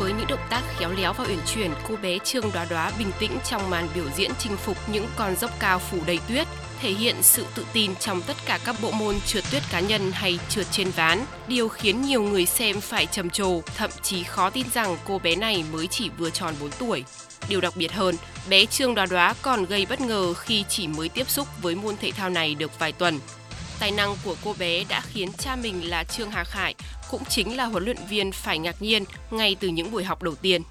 với những động tác khéo léo và uyển chuyển, cô bé Trương Đoá Đoá bình tĩnh trong màn biểu diễn chinh phục những con dốc cao phủ đầy tuyết, thể hiện sự tự tin trong tất cả các bộ môn trượt tuyết cá nhân hay trượt trên ván, điều khiến nhiều người xem phải trầm trồ, thậm chí khó tin rằng cô bé này mới chỉ vừa tròn 4 tuổi. Điều đặc biệt hơn, bé Trương Đoá Đoá còn gây bất ngờ khi chỉ mới tiếp xúc với môn thể thao này được vài tuần. Tài năng của cô bé đã khiến cha mình là Trương Hà Khải cũng chính là huấn luyện viên phải ngạc nhiên ngay từ những buổi học đầu tiên.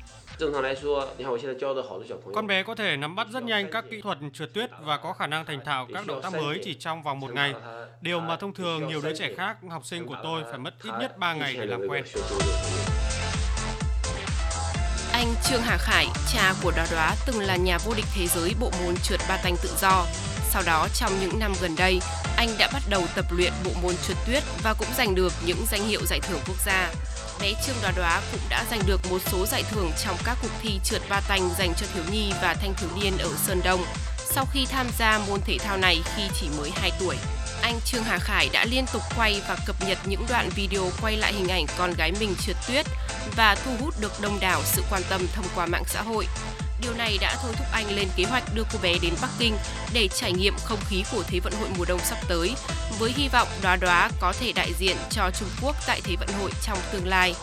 Con bé có thể nắm bắt rất nhanh các kỹ thuật trượt tuyết và có khả năng thành thạo các động tác mới chỉ trong vòng một ngày. Điều mà thông thường nhiều đứa trẻ khác, học sinh của tôi phải mất ít nhất 3 ngày để làm quen. Anh Trương Hà Khải, cha của Đoá Đoá từng là nhà vô địch thế giới bộ môn trượt ba tanh tự do. Sau đó trong những năm gần đây, anh đã bắt đầu tập luyện bộ môn trượt tuyết và cũng giành được những danh hiệu giải thưởng quốc gia. Bé Trương Đoá Đoá cũng đã giành được một số giải thưởng trong các cuộc thi trượt ba tành dành cho thiếu nhi và thanh thiếu niên ở Sơn Đông. Sau khi tham gia môn thể thao này khi chỉ mới 2 tuổi, anh Trương Hà Khải đã liên tục quay và cập nhật những đoạn video quay lại hình ảnh con gái mình trượt tuyết và thu hút được đông đảo sự quan tâm thông qua mạng xã hội. Điều này đã thôi thúc anh lên kế hoạch đưa cô bé đến Bắc Kinh để trải nghiệm không khí của Thế vận hội mùa đông sắp tới, với hy vọng đoá đoá có thể đại diện cho Trung Quốc tại Thế vận hội trong tương lai.